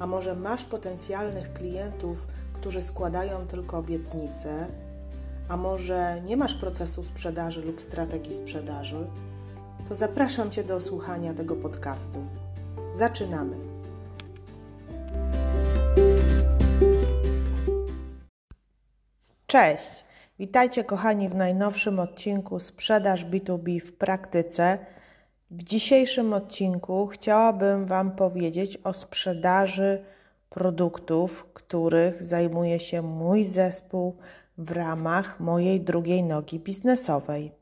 a może masz potencjalnych klientów, którzy składają tylko obietnice, a może nie masz procesu sprzedaży lub strategii sprzedaży, to zapraszam Cię do słuchania tego podcastu. Zaczynamy. Cześć! Witajcie kochani w najnowszym odcinku Sprzedaż B2B w praktyce. W dzisiejszym odcinku chciałabym Wam powiedzieć o sprzedaży produktów, których zajmuje się mój zespół w ramach mojej drugiej nogi biznesowej.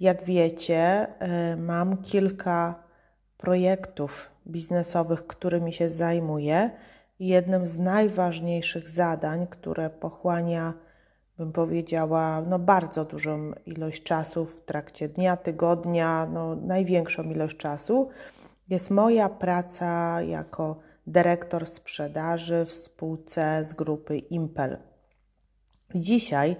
Jak wiecie, y, mam kilka projektów biznesowych, którymi się zajmuję. Jednym z najważniejszych zadań, które pochłania bym powiedziała, no bardzo dużą ilość czasu w trakcie dnia, tygodnia, no największą ilość czasu, jest moja praca jako dyrektor sprzedaży w spółce z grupy Impel. Dzisiaj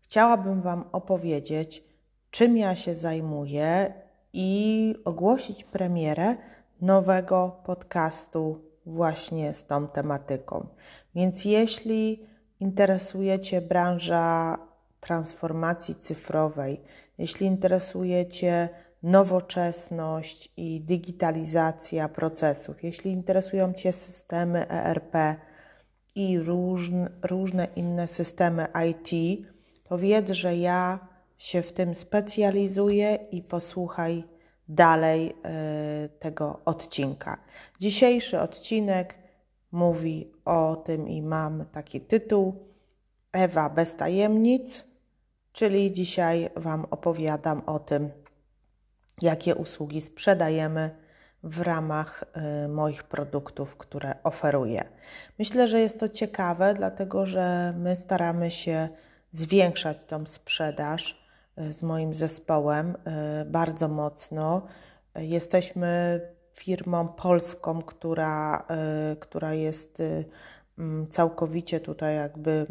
chciałabym Wam opowiedzieć, czym ja się zajmuję i ogłosić premierę nowego podcastu właśnie z tą tematyką. Więc jeśli interesuje Cię branża transformacji cyfrowej, jeśli interesuje Cię nowoczesność i digitalizacja procesów, jeśli interesują Cię systemy ERP i różne, różne inne systemy IT, to wiedz, że ja się w tym specjalizuję i posłuchaj dalej y, tego odcinka. Dzisiejszy odcinek mówi o tym i mam taki tytuł Ewa bez tajemnic, czyli dzisiaj Wam opowiadam o tym, jakie usługi sprzedajemy w ramach y, moich produktów, które oferuję. Myślę, że jest to ciekawe, dlatego że my staramy się zwiększać tą sprzedaż y, z moim zespołem y, bardzo mocno. Jesteśmy firmą polską, która, y, która jest y, całkowicie tutaj jakby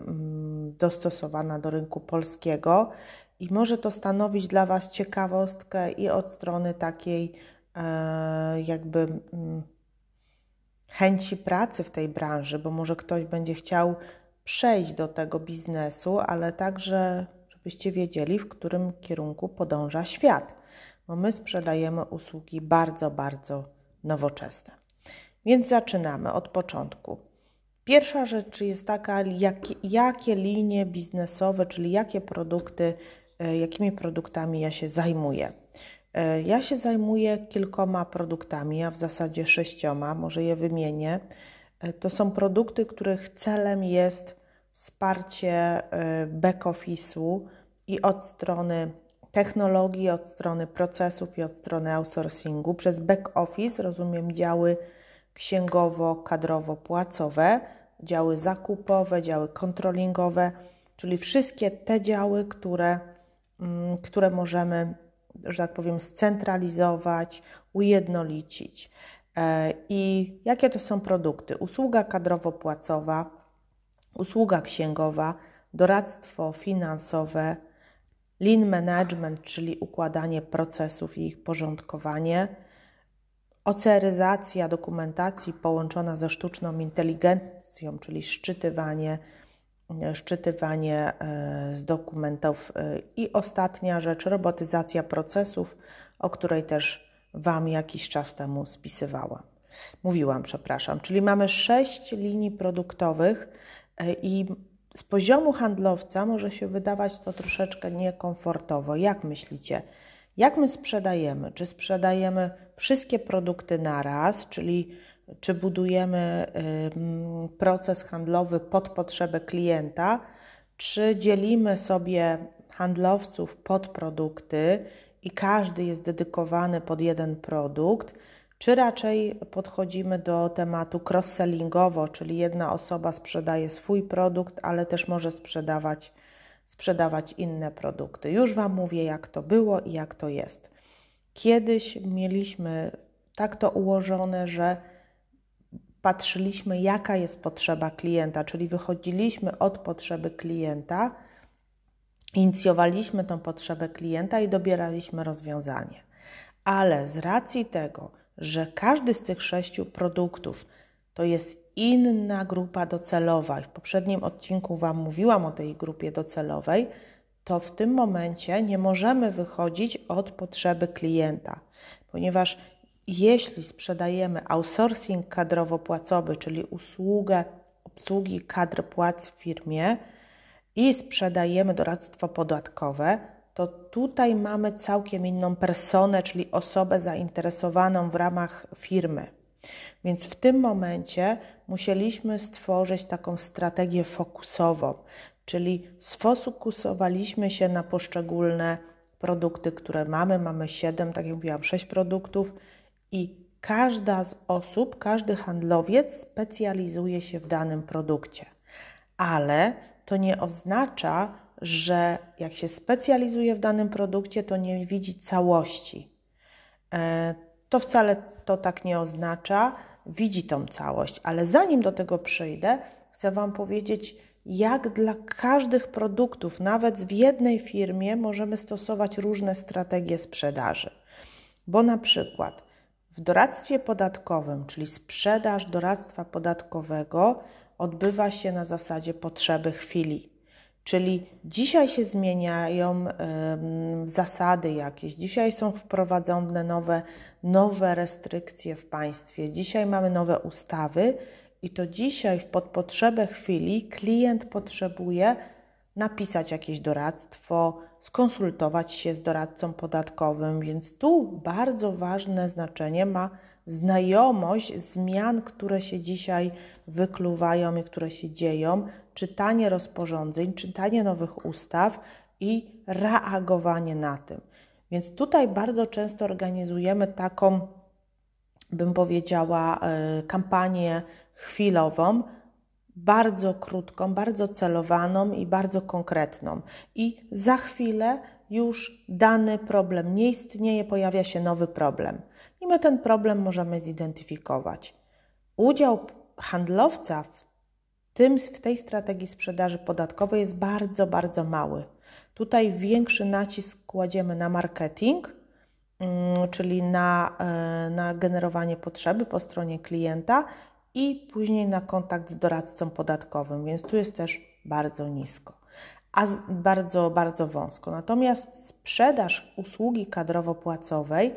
dostosowana do rynku polskiego. I może to stanowić dla Was ciekawostkę i od strony takiej e, jakby chęci pracy w tej branży, bo może ktoś będzie chciał przejść do tego biznesu, ale także, żebyście wiedzieli, w którym kierunku podąża świat, bo my sprzedajemy usługi bardzo, bardzo nowoczesne. Więc zaczynamy od początku. Pierwsza rzecz jest taka, jakie, linie biznesowe, czyli jakie produkty, e, jakimi produktami ja się zajmuję. E, ja się zajmuję kilkoma produktami, a w zasadzie sześcioma, może je wymienię. E, to są produkty, których celem jest wsparcie back-office'u i od strony technologii, od strony procesów i od strony outsourcingu. Przez back office rozumiem działy księgowo-kadrowo-płacowe, działy zakupowe, działy kontrolingowe, czyli wszystkie te działy, które, mm, które możemy, że tak powiem, scentralizować, ujednolicić. E, I jakie to są produkty? Usługa kadrowo-płacowa, usługa księgowa, doradztwo finansowe, Lean management, czyli układanie procesów i ich porządkowanie, oceryzacja dokumentacji połączona ze sztuczną inteligencją, czyli szczytywanie, szczytywanie e, z dokumentów e, i ostatnia rzecz, robotyzacja procesów, o której też Wam jakiś czas temu spisywałam. Mówiłam, przepraszam. Czyli mamy sześć linii produktowych e, i z poziomu handlowca może się wydawać to troszeczkę niekomfortowo. Jak myślicie? Jak my sprzedajemy? Czy sprzedajemy wszystkie produkty naraz, czyli czy budujemy proces handlowy pod potrzebę klienta, czy dzielimy sobie handlowców pod produkty i każdy jest dedykowany pod jeden produkt, Czy raczej podchodzimy do tematu cross-sellingowo, czyli jedna osoba sprzedaje swój produkt, ale też może sprzedawać, sprzedawać inne produkty. Już Wam mówię, jak to było i jak to jest. Kiedyś mieliśmy tak to ułożone, że patrzyliśmy, jaka jest potrzeba klienta, czyli wychodziliśmy od potrzeby klienta, inicjowaliśmy tą potrzebę klienta i dobieraliśmy rozwiązanie. Ale z racji tego, że każdy z tych sześciu produktów to jest inna grupa docelowa, w poprzednim odcinku Wam mówiłam o tej grupie docelowej, to w tym momencie nie możemy wychodzić od potrzeby klienta, ponieważ jeśli sprzedajemy outsourcing kadrowo-płacowy, czyli usługę obsługi kadr płac w firmie i sprzedajemy doradztwo podatkowe, to tutaj mamy całkiem inną personę, czyli osobę zainteresowaną w ramach firmy. Więc w tym momencie musieliśmy stworzyć taką strategię fokusową, czyli sfokusowaliśmy się na poszczególne produkty, które mamy. Mamy 7, tak jak mówiłam, 6 produktów i każda z osób, każdy handlowiec specjalizuje się w danym produkcie. Ale to nie oznacza, że jak się specjalizuje w danym produkcie, to nie widzi całości. E, to wcale to tak nie oznacza, widzi tą całość, ale zanim do tego przejdę, chcę Wam powiedzieć, jak dla każdych produktów, nawet w jednej firmie, możemy stosować różne strategie sprzedaży. Bo na przykład w doradztwie podatkowym, czyli sprzedaż doradztwa podatkowego, odbywa się na zasadzie potrzeby chwili. Czyli dzisiaj się zmieniają zasady jakieś, dzisiaj są wprowadzone nowe, nowe restrykcje w państwie, dzisiaj mamy nowe ustawy i to dzisiaj pod potrzebę chwili klient potrzebuje napisać jakieś doradztwo, skonsultować się z doradcą podatkowym, więc tu bardzo ważne znaczenie ma znajomość zmian, które się dzisiaj wykluwają i które się dzieją, czytanie rozporządzeń, czytanie nowych ustaw i reagowanie na tym. Więc tutaj bardzo często organizujemy taką, bym powiedziała, e, kampanię chwilową, bardzo krótką, bardzo celowaną i bardzo konkretną. I za chwilę już dany problem nie istnieje, pojawia się nowy problem. I my ten problem możemy zidentyfikować. Udział handlowca w, tym, w tej strategii sprzedaży podatkowej jest bardzo, bardzo mały. Tutaj większy nacisk kładziemy na marketing, mm, czyli na, e, na generowanie potrzeby po stronie klienta i później na kontakt z doradcą podatkowym, więc tu jest też bardzo nisko, a bardzo, bardzo wąsko. Natomiast sprzedaż usługi kadrowo-płacowej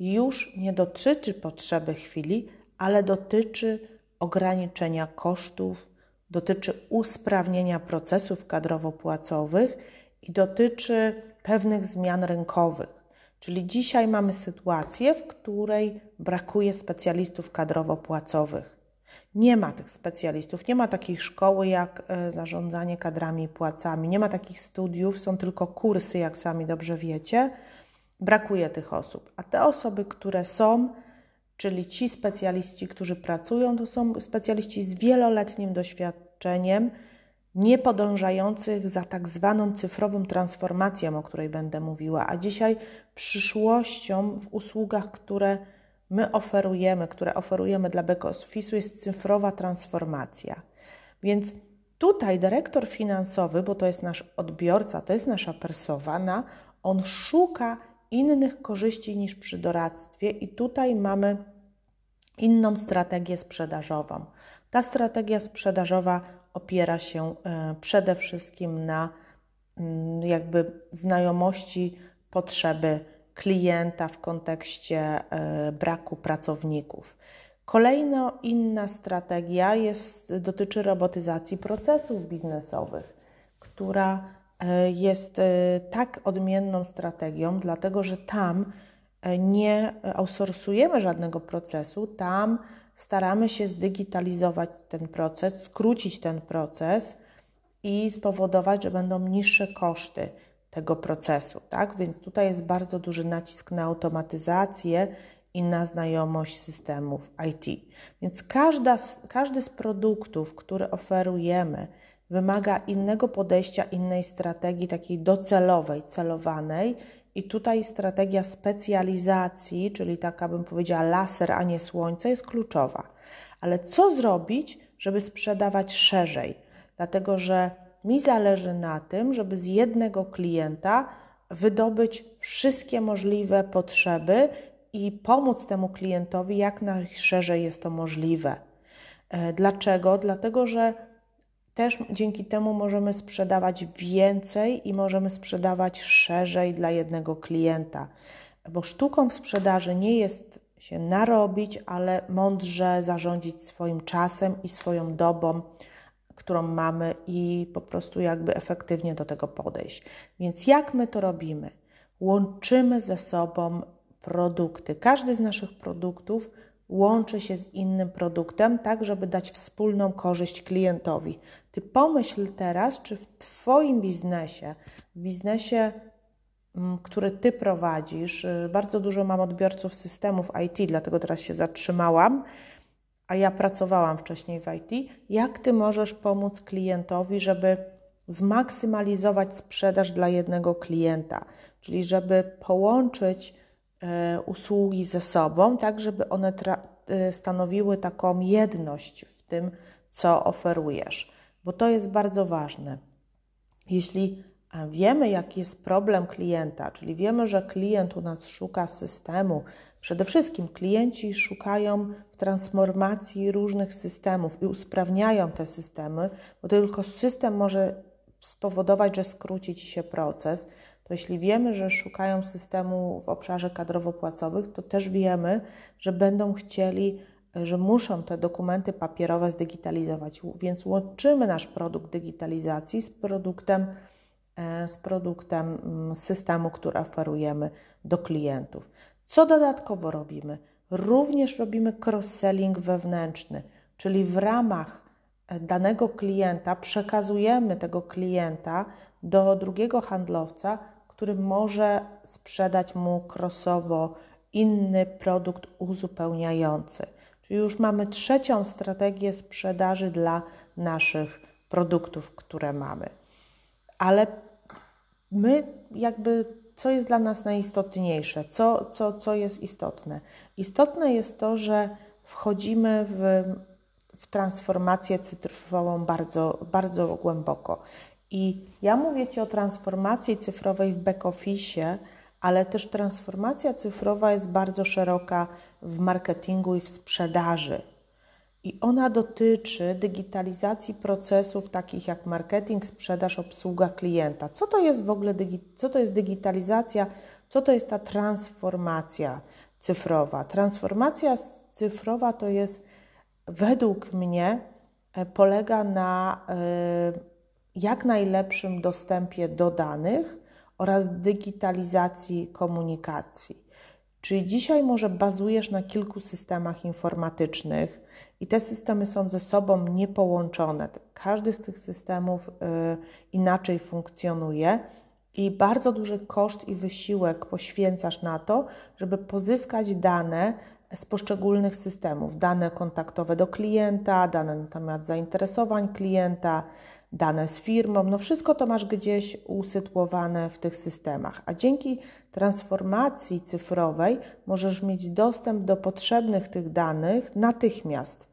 już nie dotyczy potrzeby chwili, ale dotyczy ograniczenia kosztów, dotyczy usprawnienia procesów kadrowo-płacowych i dotyczy pewnych zmian rynkowych. Czyli dzisiaj mamy sytuację, w której brakuje specjalistów kadrowo-płacowych. Nie ma tych specjalistów, nie ma takiej szkoły jak e, zarządzanie kadrami i płacami, nie ma takich studiów, są tylko kursy, jak sami dobrze wiecie. Brakuje tych osób. A te osoby, które są, czyli ci specjaliści, którzy pracują, to są specjaliści z wieloletnim doświadczeniem, nie podążających za tak zwaną cyfrową transformacją, o której będę mówiła, a dzisiaj przyszłością w usługach, które my oferujemy, które oferujemy dla back jest cyfrowa transformacja. Więc tutaj dyrektor finansowy, bo to jest nasz odbiorca, to jest nasza persona, on szuka innych korzyści niż przy doradztwie i tutaj mamy inną strategię sprzedażową. Ta strategia sprzedażowa opiera się e, przede wszystkim na mm, jakby znajomości potrzeby klienta w kontekście e, braku pracowników. Kolejna inna strategia jest, dotyczy robotyzacji procesów biznesowych, która jest e, tak odmienną strategią, dlatego że tam nie outsourcujemy żadnego procesu, tam staramy się zdigitalizować ten proces, skrócić ten proces i spowodować, że będą niższe koszty tego procesu, tak? Więc tutaj jest bardzo duży nacisk na automatyzację inna znajomość systemów IT. Więc każda, każdy z produktów, które oferujemy, wymaga innego podejścia, innej strategii, takiej docelowej, celowanej. I tutaj strategia specjalizacji, czyli taka bym powiedziała laser, a nie słońce, jest kluczowa. Ale co zrobić, żeby sprzedawać szerzej? Dlatego, że mi zależy na tym, żeby z jednego klienta wydobyć wszystkie możliwe potrzeby i pomóc temu klientowi jak najszerzej jest to możliwe. E, dlaczego? Dlatego, że też dzięki temu możemy sprzedawać więcej i możemy sprzedawać szerzej dla jednego klienta. Bo sztuką w sprzedaży nie jest się narobić, ale mądrze zarządzić swoim czasem i swoją dobą, którą mamy, i po prostu jakby efektywnie do tego podejść. Więc jak my to robimy? Łączymy ze sobą produkty. Każdy z naszych produktów łączy się z innym produktem, tak żeby dać wspólną korzyść klientowi. Ty pomyśl teraz, czy w Twoim biznesie, w biznesie, mm, który Ty prowadzisz, y, bardzo dużo mam odbiorców systemów IT, dlatego teraz się zatrzymałam, a ja pracowałam wcześniej w IT. Jak Ty możesz pomóc klientowi, żeby zmaksymalizować sprzedaż dla jednego klienta, czyli żeby połączyć usługi ze sobą, tak żeby one e, stanowiły taką jedność w tym, co oferujesz, bo to jest bardzo ważne. Jeśli wiemy, jaki jest problem klienta, czyli wiemy, że klient u nas szuka systemu, przede wszystkim klienci szukają w transformacji różnych systemów i usprawniają te systemy, bo tylko system może spowodować, że skróci ci się proces to jeśli wiemy, że szukają systemu w obszarze kadrowo-płacowych, to też wiemy, że będą chcieli, że muszą te dokumenty papierowe zdigitalizować. Więc łączymy nasz produkt digitalizacji z produktem, e, z produktem mm, systemu, który oferujemy do klientów. Co dodatkowo robimy? Również robimy cross-selling wewnętrzny, czyli w ramach e, danego klienta przekazujemy tego klienta do drugiego handlowca, który może sprzedać mu krosowo inny produkt uzupełniający. Czyli już mamy trzecią strategię sprzedaży dla naszych produktów, które mamy. Ale my jakby, co jest dla nas najistotniejsze, co, co, co jest istotne? Istotne jest to, że wchodzimy w, w transformację cyfrową bardzo, bardzo głęboko. I ja mówię Ci o transformacji cyfrowej w back-office, ale też transformacja cyfrowa jest bardzo szeroka w marketingu i w sprzedaży. I ona dotyczy digitalizacji procesów takich jak marketing, sprzedaż, obsługa klienta. Co to jest w ogóle co to jest digitalizacja? Co to jest ta transformacja cyfrowa? Transformacja cyfrowa to jest według mnie e, polega na yy, jak najlepszym dostępie do danych oraz digitalizacji komunikacji. Czyli dzisiaj może bazujesz na kilku systemach informatycznych i te systemy są ze sobą niepołączone. Każdy z tych systemów y, inaczej funkcjonuje i bardzo duży koszt i wysiłek poświęcasz na to, żeby pozyskać dane z poszczególnych systemów, dane kontaktowe do klienta, dane na temat zainteresowań klienta, dane z firmą, no wszystko to masz gdzieś usytuowane w tych systemach. A dzięki transformacji cyfrowej możesz mieć dostęp do potrzebnych tych danych natychmiast.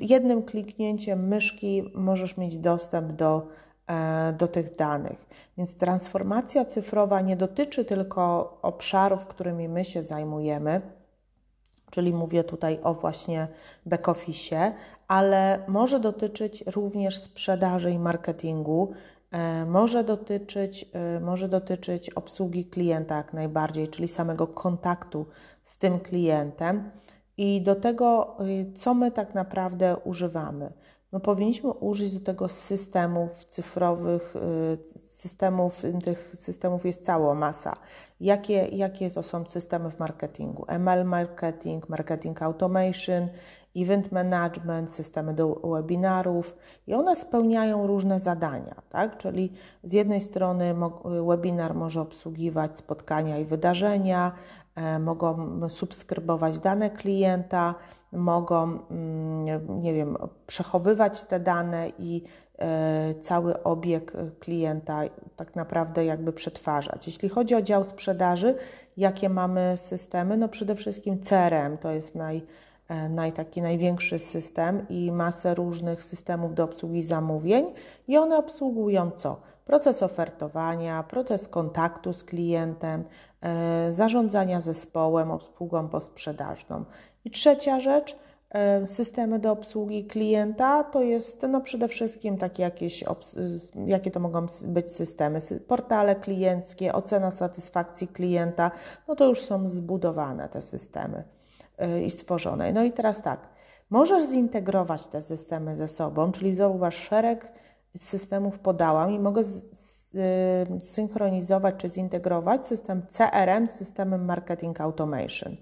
Jednym kliknięciem myszki możesz mieć dostęp do, e, do tych danych. Więc transformacja cyfrowa nie dotyczy tylko obszarów, którymi my się zajmujemy, czyli mówię tutaj o właśnie back-office, ale może dotyczyć również sprzedaży i marketingu, e, może dotyczyć, e, może dotyczyć obsługi klienta jak najbardziej, czyli samego kontaktu z tym klientem i do tego, e, co my tak naprawdę używamy. No, powinniśmy użyć do tego systemów cyfrowych, systemów, tych systemów jest cała masa. Jakie, jakie to są systemy w marketingu? ML marketing, marketing automation, event management, systemy do webinarów i one spełniają różne zadania, tak? Czyli z jednej strony webinar może obsługiwać spotkania i wydarzenia, mogą subskrybować dane klienta, mogą, mm, nie wiem, przechowywać te dane i cały obieg klienta tak naprawdę jakby przetwarzać. Jeśli chodzi o dział sprzedaży, jakie mamy systemy? No przede wszystkim CRM to jest naj, e, naj, taki największy system i masę różnych systemów do obsługi zamówień i one obsługują co? Proces ofertowania, proces kontaktu z klientem, e, zarządzania zespołem, obsługą posprzedażną. I trzecia rzecz, e, systemy do obsługi klienta to jest no przede wszystkim takie jakieś, jakie to mogą być systemy, portale klienckie, ocena satysfakcji klienta, no to już są zbudowane te systemy e, i stworzone. No i teraz tak, możesz zintegrować te systemy ze sobą, czyli zauważ szereg systemów podałam i mogę synchronizować czy zintegrować system CRM z systemem Marketing Automation.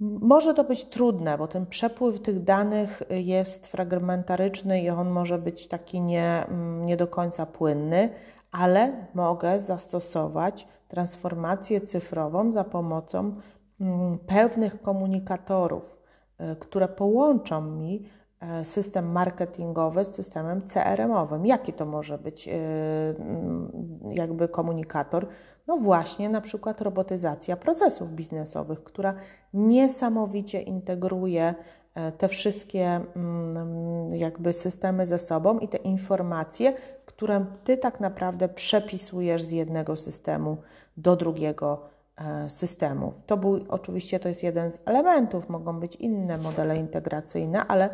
Może to być trudne, bo ten przepływ tych danych jest fragmentaryczny i on może być taki nie, mm, nie do końca płynny, ale mogę zastosować transformację cyfrową za pomocą mm, pewnych komunikatorów, y, które połączą mi e, system marketingowy z systemem CRM-owym. Jaki to może być y, mm, jakby komunikator? No właśnie, na przykład robotyzacja procesów biznesowych, która niesamowicie integruje e, te wszystkie mm, jakby systemy ze sobą i te informacje, które Ty tak naprawdę przepisujesz z jednego systemu do drugiego e, systemu. To był oczywiście to jest jeden z elementów, mogą być inne modele integracyjne, ale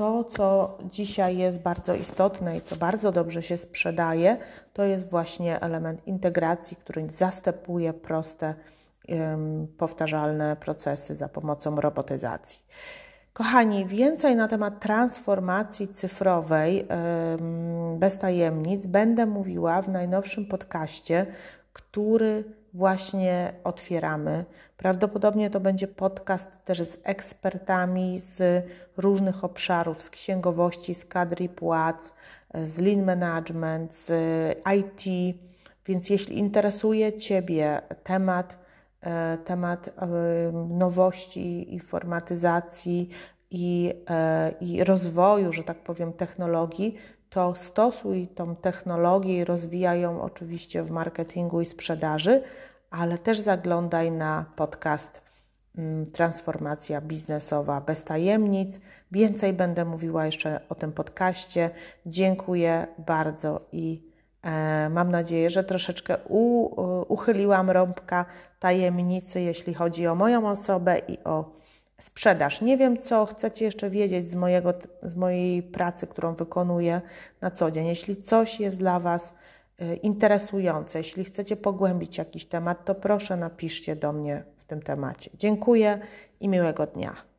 to, co dzisiaj jest bardzo istotne i co bardzo dobrze się sprzedaje, to jest właśnie element integracji, który zastępuje proste, powtarzalne procesy za pomocą robotyzacji. Kochani, więcej na temat transformacji cyfrowej bez tajemnic będę mówiła w najnowszym podcaście, który właśnie otwieramy. Prawdopodobnie to będzie podcast też z ekspertami z różnych obszarów, z księgowości, z kadry płac, z lean management, z IT. Więc jeśli interesuje Ciebie temat, e, temat e, nowości, informatyzacji i, e, i rozwoju, że tak powiem, technologii, to stosuj tą technologię i rozwijaj ją oczywiście w marketingu i sprzedaży, ale też zaglądaj na podcast mm, Transformacja biznesowa bez tajemnic. Więcej będę mówiła jeszcze o tym podcaście. Dziękuję bardzo i e, mam nadzieję, że troszeczkę u, uchyliłam rąbka tajemnicy, jeśli chodzi o moją osobę i o sprzedaż. Nie wiem, co chcecie jeszcze wiedzieć z, mojego, z mojej pracy, którą wykonuję na co dzień. Jeśli coś jest dla Was y, interesujące, jeśli chcecie pogłębić jakiś temat, to proszę napiszcie do mnie w tym temacie. Dziękuję i miłego dnia.